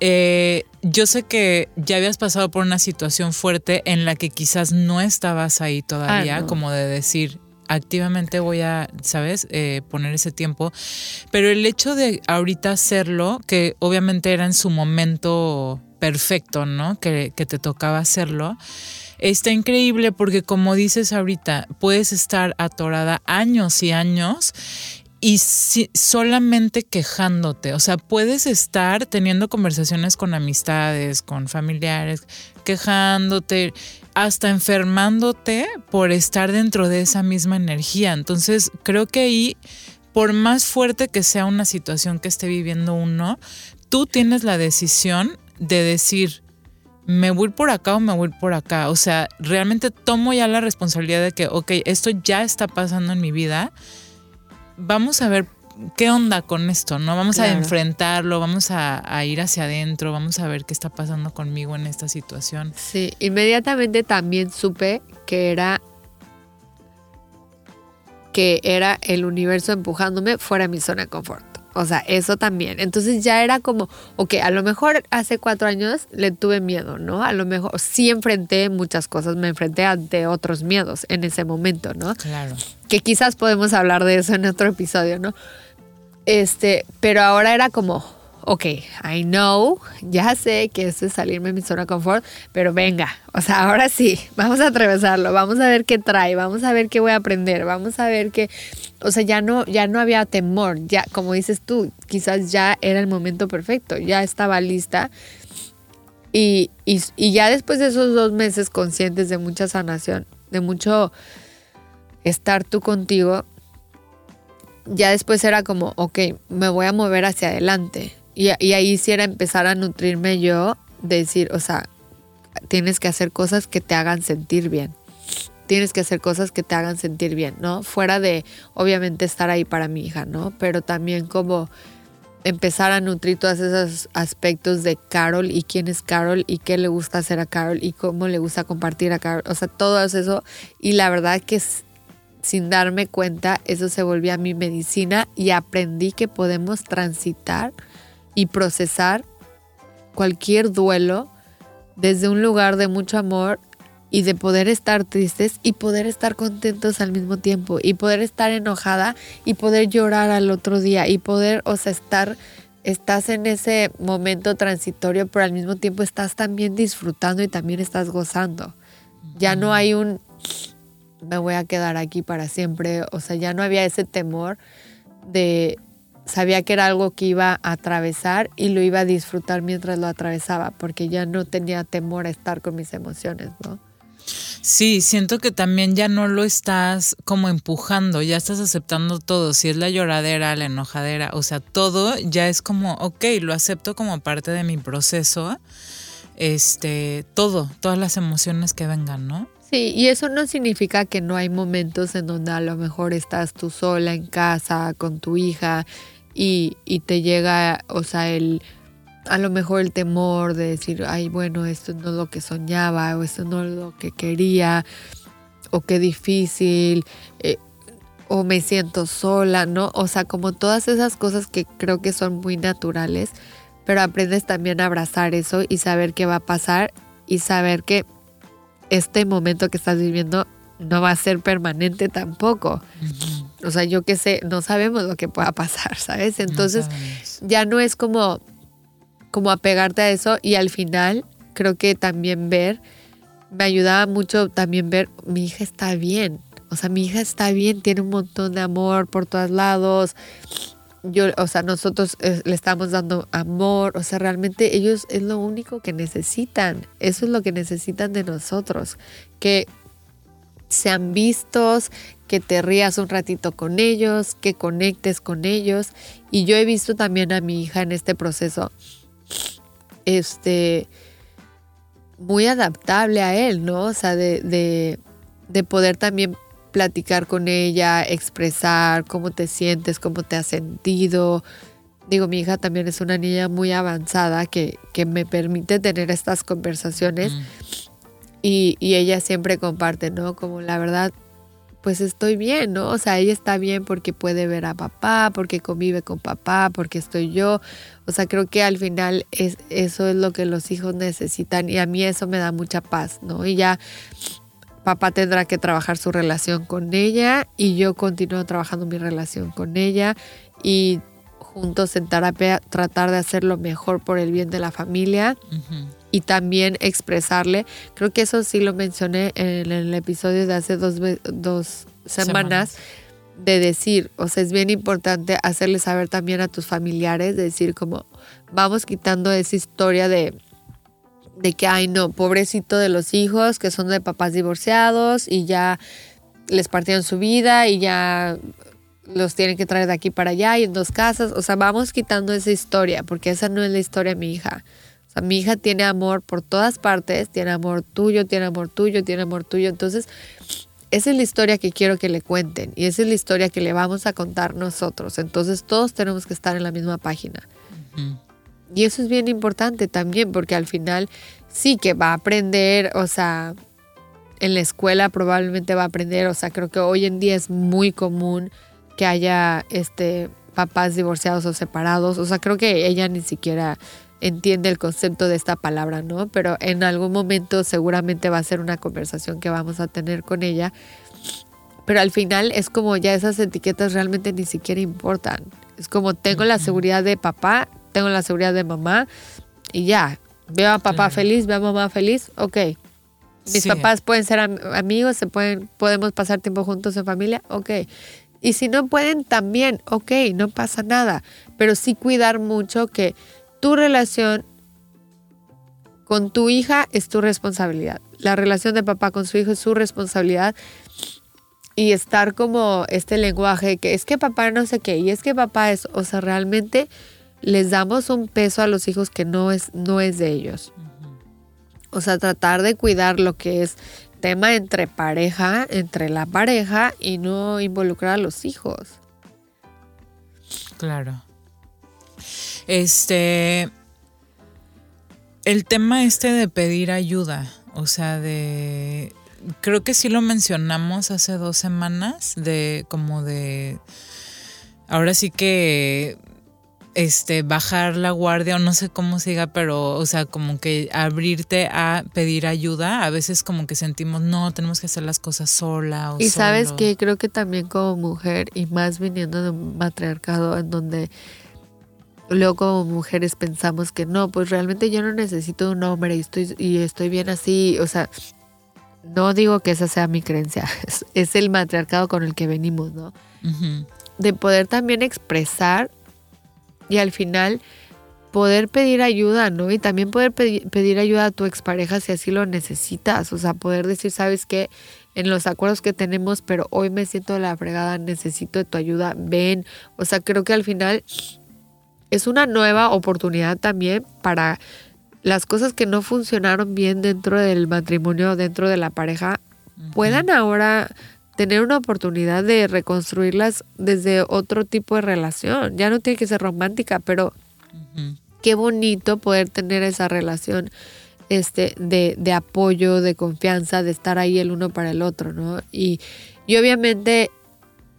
eh, yo sé que ya habías pasado por una situación fuerte en la que quizás no estabas ahí todavía, ah, como de decir, activamente voy a, ¿sabes?, eh, poner ese tiempo. Pero el hecho de ahorita hacerlo, que obviamente era en su momento perfecto, ¿no? Que, que te tocaba hacerlo. Está increíble porque como dices ahorita, puedes estar atorada años y años y solamente quejándote. O sea, puedes estar teniendo conversaciones con amistades, con familiares, quejándote, hasta enfermándote por estar dentro de esa misma energía. Entonces, creo que ahí, por más fuerte que sea una situación que esté viviendo uno, tú tienes la decisión de decir, me voy por acá o me voy por acá. O sea, realmente tomo ya la responsabilidad de que, ok, esto ya está pasando en mi vida vamos a ver qué onda con esto, ¿no? Vamos a enfrentarlo, vamos a, ir hacia adentro, vamos a ver qué está pasando conmigo en esta situación. Sí, inmediatamente también supe que era que era el universo empujándome fuera de mi zona de confort. O sea, eso también. Entonces ya era como, ok, a lo mejor hace cuatro años le tuve miedo, ¿no? A lo mejor sí enfrenté muchas cosas, me enfrenté ante otros miedos en ese momento, ¿no? Claro. Que quizás podemos hablar de eso en otro episodio, ¿no? Este, pero ahora era como, ok, I know, ya sé que esto es salirme de mi zona de confort, pero venga, o sea, ahora sí, vamos a atravesarlo, vamos a ver qué trae, vamos a ver qué voy a aprender, vamos a ver qué, o sea, ya no, ya no había temor, ya, como dices tú, quizás ya era el momento perfecto, ya estaba lista. Y, y, y ya después de esos dos meses conscientes de mucha sanación, de mucho estar tú contigo, ya después era como, ok, me voy a mover hacia adelante y, ahí sí era empezar a nutrirme yo, de decir, o sea, tienes que hacer cosas que te hagan sentir bien. Tienes que hacer cosas que te hagan sentir bien, ¿no? Fuera de, obviamente, estar ahí para mi hija, ¿no? Pero también como empezar a nutrir todos esos aspectos de Carol y quién es Carol y qué le gusta hacer a Carol y cómo le gusta compartir a Carol. O sea, todo eso. Y la verdad que sin darme cuenta, eso se volvió a mi medicina y aprendí que podemos transitar y procesar cualquier duelo desde un lugar de mucho amor y de poder estar tristes y poder estar contentos al mismo tiempo y poder estar enojada y poder llorar al otro día y poder, o sea, estar, estás en ese momento transitorio, pero al mismo tiempo estás también disfrutando y también estás gozando. Ya no hay un, me voy a quedar aquí para siempre, o sea, ya no había ese temor de, sabía que era algo que iba a atravesar y lo iba a disfrutar mientras lo atravesaba, porque ya no tenía temor a estar con mis emociones, ¿no? Sí, siento que también ya no lo estás como empujando, ya estás aceptando todo, si es la lloradera, la enojadera, o sea, todo ya es como, ok, lo acepto como parte de mi proceso. este, todo, todas las emociones que vengan, ¿no? Sí, y eso no significa que no hay momentos en donde a lo mejor estás tú sola en casa con tu hija y, y te llega, o sea, el a lo mejor el temor de decir, ay, bueno, esto no es lo que soñaba o esto no es lo que quería o qué difícil. Eh, o me siento sola, ¿no? O sea, como todas esas cosas que creo que son muy naturales, pero aprendes también a abrazar eso y saber qué va a pasar y saber que este momento que estás viviendo no va a ser permanente tampoco. O sea, yo qué sé, no sabemos lo que pueda pasar, ¿sabes? Entonces ya no es como, como apegarte a eso y al final creo que también ver, me ayudaba mucho también ver, mi hija está bien, o sea, mi hija está bien, tiene un montón de amor por todos lados. Yo, o sea, nosotros eh, le estamos dando amor, o sea, realmente ellos es lo único que necesitan. Eso es lo que necesitan de nosotros, que sean vistos, que te rías un ratito con ellos, que conectes con ellos. Y yo he visto también a mi hija en este proceso, este, muy adaptable a él, ¿no? O sea, de, de, de poder también platicar con ella, expresar cómo te sientes, cómo te has sentido. Digo, mi hija también es una niña muy avanzada que, que me permite tener estas conversaciones mm. Y, ella siempre comparte, ¿no? Como la verdad, pues estoy bien, ¿no? O sea, ella está bien porque puede ver a papá, porque convive con papá, porque estoy yo. O sea, creo que al final es, eso es lo que los hijos necesitan y a mí eso me da mucha paz, ¿no? Y ya papá tendrá que trabajar su relación con ella y yo continúo trabajando mi relación con ella y juntos en terapia tratar de hacer lo mejor por el bien de la familia y también expresarle, creo que eso sí lo mencioné en el episodio de hace dos, dos semanas, de decir, o sea, es bien importante hacerle saber también a tus familiares, de decir como vamos quitando esa historia de de que, ay no, pobrecito de los hijos que son de papás divorciados y ya les partieron su vida y ya los tienen que traer de aquí para allá y en dos casas. O sea, vamos quitando esa historia porque esa no es la historia de mi hija. O sea, mi hija tiene amor por todas partes, tiene amor tuyo, tiene amor tuyo, tiene amor tuyo. Entonces, esa es la historia que quiero que le cuenten y esa es la historia que le vamos a contar nosotros. Entonces, todos tenemos que estar en la misma página. Y eso es bien importante también porque al final sí que va a aprender, o sea, en la escuela probablemente va a aprender, o sea, creo que hoy en día es muy común que haya este papás divorciados o separados, o sea, creo que ella ni siquiera entiende el concepto de esta palabra, ¿no? Pero en algún momento seguramente va a ser una conversación que vamos a tener con ella. Pero al final es como ya esas etiquetas realmente ni siquiera importan. Es como tengo la seguridad de papá, tengo la seguridad de mamá y ya. Veo a papá feliz, veo a mamá feliz, ok. Mis papás pueden ser amigos, se pueden, podemos pasar tiempo juntos en familia, ok. Y si no pueden, también, ok, no pasa nada. Pero sí cuidar mucho que tu relación con tu hija es tu responsabilidad. La relación de papá con su hijo es su responsabilidad. Y estar como este lenguaje que es que papá no sé qué, y es que papá es, o sea, realmente les damos un peso a los hijos que no es, no es de ellos. O sea, tratar de cuidar lo que es tema entre pareja, entre la pareja y no involucrar a los hijos. Claro. Este. El tema este de pedir ayuda, o sea, de. Creo que sí lo mencionamos hace dos semanas, de como de. Ahora sí que este, bajar la guardia o no sé cómo se diga, pero, o sea, como que abrirte a pedir ayuda, a veces como que sentimos, no, tenemos que hacer las cosas sola. O y sabes que creo que también como mujer, y más viniendo de un matriarcado en donde luego como mujeres pensamos que no, pues realmente yo no necesito un hombre y estoy, y estoy bien así, o sea, no digo que esa sea mi creencia, es, el matriarcado con el que venimos, ¿no? De poder también expresar y al final poder pedir ayuda, ¿no? Y también poder pedir, ayuda a tu expareja si así lo necesitas, o sea, poder decir, sabes qué, en los acuerdos que tenemos, pero hoy me siento de la fregada, necesito de tu ayuda, ven, o sea, creo que al final es una nueva oportunidad también para las cosas que no funcionaron bien dentro del matrimonio, dentro de la pareja, puedan ahora tener una oportunidad de reconstruirlas desde otro tipo de relación. Ya no tiene que ser romántica, pero qué bonito poder tener esa relación este, de, de, apoyo, de confianza, de estar ahí el uno para el otro, ¿no? Y, y obviamente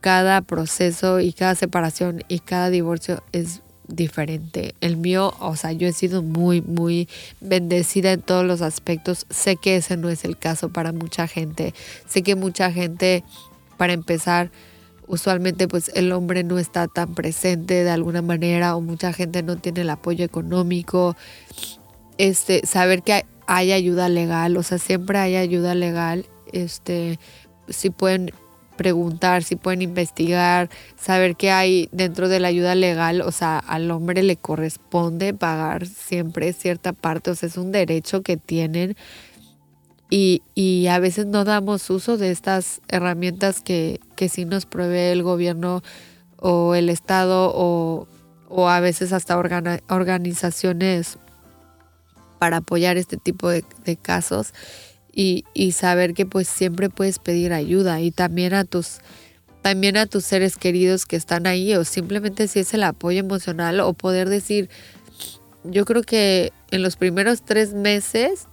cada proceso y cada separación y cada divorcio es diferente. El mío, o sea, yo he sido muy, muy bendecida en todos los aspectos. Sé que ese no es el caso para mucha gente. Sé que mucha gente, para empezar, usualmente pues el hombre no está tan presente de alguna manera o mucha gente no tiene el apoyo económico. Este, saber que hay ayuda legal, o sea, siempre hay ayuda legal. Este, si pueden preguntar, si pueden investigar, saber qué hay dentro de la ayuda legal, o sea, al hombre le corresponde pagar siempre cierta parte, o sea, es un derecho que tienen. Y, y a veces no damos uso de estas herramientas que, que sí nos provee el gobierno o el Estado o, o a veces hasta organizaciones para apoyar este tipo de, de casos y, y saber que pues siempre puedes pedir ayuda y también a tus también a tus seres queridos que están ahí o simplemente si es el apoyo emocional o poder decir yo creo que en los primeros tres meses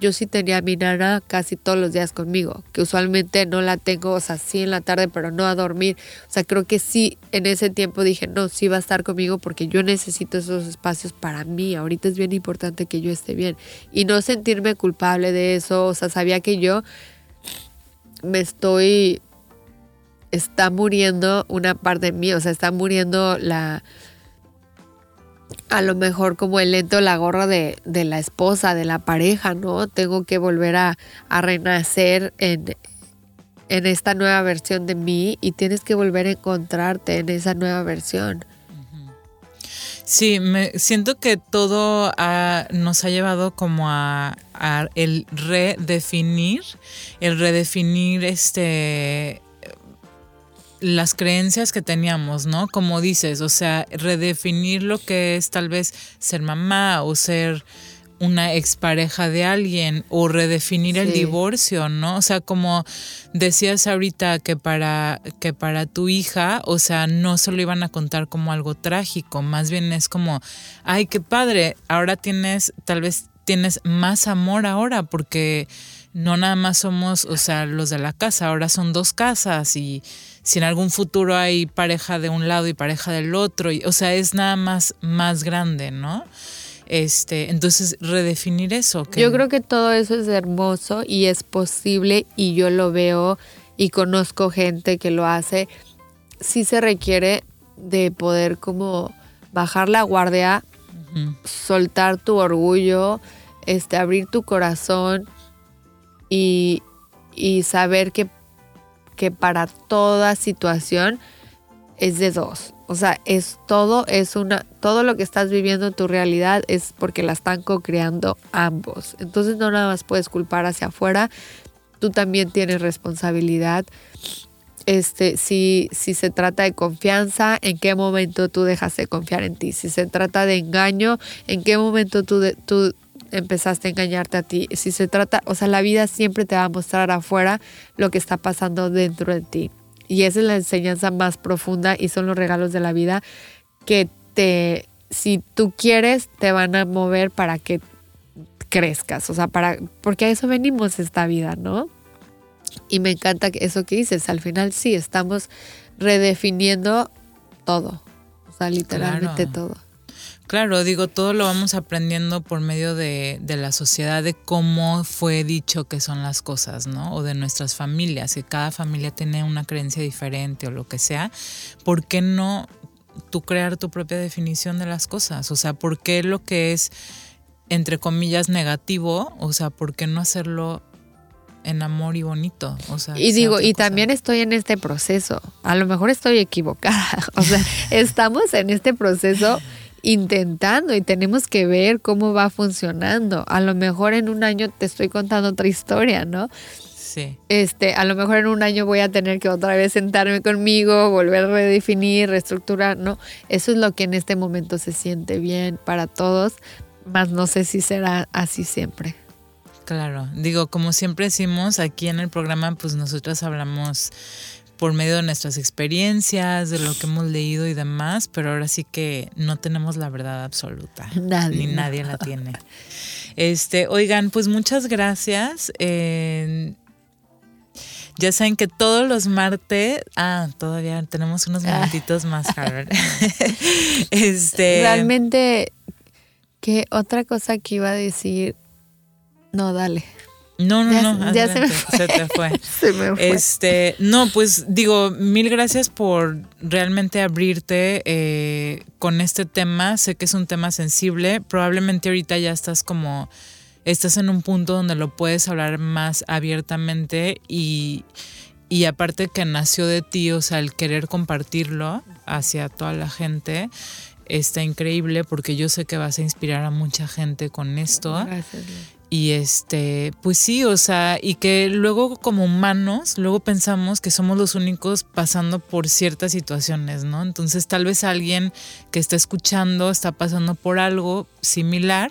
yo sí tenía a mi nana casi todos los días conmigo, que usualmente no la tengo, o sea, sí en la tarde, pero no a dormir. O sea, creo que sí, en ese tiempo dije, no, sí va a estar conmigo porque yo necesito esos espacios para mí. Ahorita es bien importante que yo esté bien y no sentirme culpable de eso. O sea, sabía que yo me estoy, está muriendo una parte de mí, o sea, está muriendo la a lo mejor como el lento la gorra de, la esposa, de la pareja, ¿no? Tengo que volver a, renacer en, en esta nueva versión de mí y tienes que volver a encontrarte en esa nueva versión. Sí, me siento que todo nos ha llevado como a, a, el redefinir, el redefinir este las creencias que teníamos, ¿no? Como dices, o sea, redefinir lo que es tal vez ser mamá o ser una expareja de alguien o redefinir el divorcio, ¿no? O sea, como decías ahorita que para que para tu hija, o sea, no se lo iban a contar como algo trágico, más bien es como, ay, qué padre, ahora tienes tal vez tienes más amor ahora porque no nada más somos, o sea, los de la casa, ahora son dos casas y si en algún futuro hay pareja de un lado y pareja del otro, y, o sea, es nada más más grande, ¿no? Este, entonces redefinir eso. Yo creo que todo eso es hermoso y es posible y yo lo veo y conozco gente que lo hace. Sí se requiere de poder como bajar la guardia, soltar tu orgullo, este, abrir tu corazón y, y saber que que para toda situación es de dos. O sea, es todo, es una, todo lo que estás viviendo en tu realidad es porque la están co-creando ambos. Entonces no nada más puedes culpar hacia afuera, tú también tienes responsabilidad. Este, si, si se trata de confianza, en qué momento tú dejas de confiar en ti. Si se trata de engaño, en qué momento tú, tú empezaste a engañarte a ti. Si se trata, o sea, la vida siempre te va a mostrar afuera lo que está pasando dentro de ti. Y esa es la enseñanza más profunda y son los regalos de la vida que te, si tú quieres, te van a mover para que crezcas. O sea, para, porque a eso venimos esta vida, ¿no? Y me encanta eso que dices. Al final sí, estamos redefiniendo todo. O sea, literalmente todo. Claro, digo, todo lo vamos aprendiendo por medio de, la sociedad, de cómo fue dicho que son las cosas, ¿no? O de nuestras familias, que cada familia tiene una creencia diferente o lo que sea. ¿Por qué no tú crear tu propia definición de las cosas? O sea, ¿por qué lo que es, entre comillas, negativo? O sea, ¿por qué no hacerlo en amor y bonito. O sea, y digo, y también estoy en este proceso. A lo mejor estoy equivocada. O sea, estamos en este proceso intentando y tenemos que ver cómo va funcionando. A lo mejor en un año te estoy contando otra historia, ¿no? Sí. Este, a lo mejor en un año voy a tener que otra vez sentarme conmigo, volver a redefinir, reestructurar, ¿no? Eso es lo que en este momento se siente bien para todos, más no sé si será así siempre. Claro, digo, como siempre decimos aquí en el programa, pues nosotros hablamos por medio de nuestras experiencias, de lo que hemos leído y demás, pero ahora sí que no tenemos la verdad absoluta. Nadie. Ni nadie la tiene. Este, oigan, pues muchas gracias. Eh, ya saben que todos los martes, ah, todavía tenemos unos Ah. minutitos más, Harold. este, Realmente, ¿qué otra cosa que iba a decir? No, dale. No, no, ya- no, ya se me se te fue. Se me fue. Este, no, pues digo, mil gracias por realmente abrirte eh, con este tema. Sé que es un tema sensible. Probablemente ahorita ya estás como, estás en un punto donde lo puedes hablar más abiertamente y, y aparte que nació de ti, o sea, el querer compartirlo hacia toda la gente. Está increíble porque yo sé que vas a inspirar a mucha gente con esto. Gracias. Y este, pues sí, o sea, y que luego como humanos, luego pensamos que somos los únicos pasando por ciertas situaciones, ¿no? Entonces tal vez alguien que está escuchando está pasando por algo similar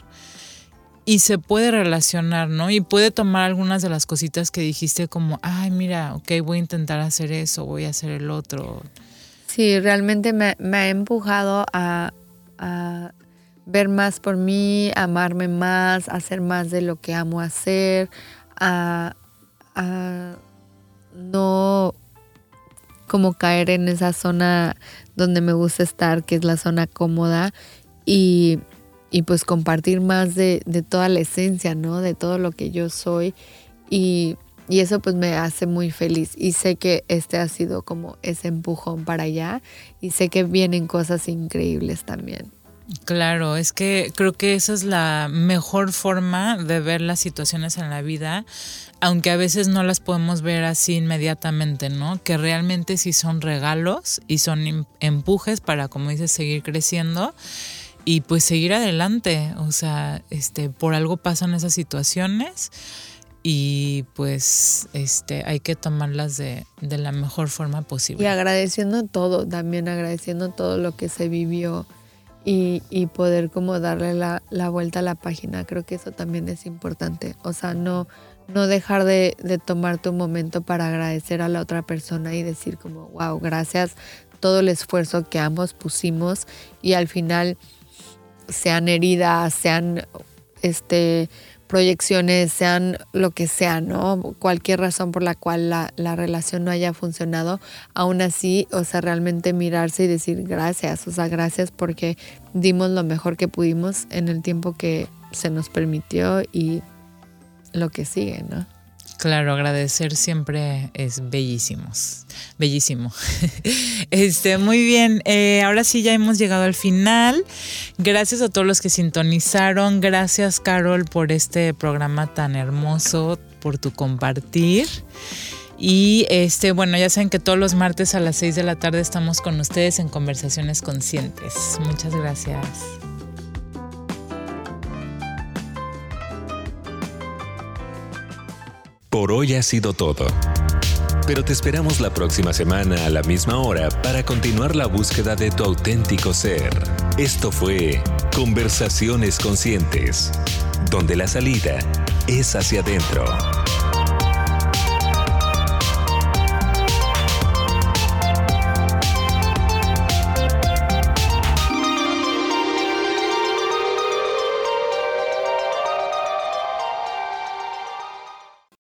y se puede relacionar, ¿no? Y puede tomar algunas de las cositas que dijiste como, ay, mira, ok, voy a intentar hacer eso, voy a hacer el otro. Sí, realmente me, me ha empujado a ver más por mí, amarme más, hacer más de lo que amo hacer, a, a no como caer en esa zona donde me gusta estar, que es la zona cómoda, y, y pues compartir más de, de toda la esencia, ¿no? De todo lo que yo soy. Y, y eso pues me hace muy feliz. Y sé que este ha sido como ese empujón para allá. Y sé que vienen cosas increíbles también. Claro, es que creo que esa es la mejor forma de ver las situaciones en la vida, aunque a veces no las podemos ver así inmediatamente, ¿no? Que realmente sí son regalos y son em- empujes para, como dices, seguir creciendo y pues seguir adelante. O sea, este, por algo pasan esas situaciones y pues este, hay que tomarlas de, de la mejor forma Y posible. agradeciendo todo, también agradeciendo todo lo que se vivió. Y, poder como darle la, la vuelta a la página, creo que eso también es importante. O sea, no, no dejar de, de tomar tu momento para agradecer a la otra persona y decir como, wow, gracias todo el esfuerzo que ambos pusimos y al final sean heridas, sean este, proyecciones, sean lo que sea, ¿no? Cualquier razón por la cual la, la relación no haya funcionado, aún así, o sea, realmente mirarse y decir gracias, o sea, gracias porque dimos lo mejor que pudimos en el tiempo que se nos permitió y lo que sigue, ¿no? Claro, agradecer siempre es bellísimos, bellísimo. Este, muy bien, eh, ahora sí ya hemos llegado al final. Gracias a todos los que sintonizaron. Gracias, Carol, por este programa tan hermoso, por tu compartir. Y este, bueno, ya saben que todos los martes a las 6 de la tarde estamos con ustedes en Conversaciones Conscientes. Muchas gracias. Por hoy ha sido todo. Pero te esperamos la próxima semana a la misma hora para continuar la búsqueda de tu auténtico ser. Esto fue Conversaciones Conscientes, donde la salida es hacia adentro.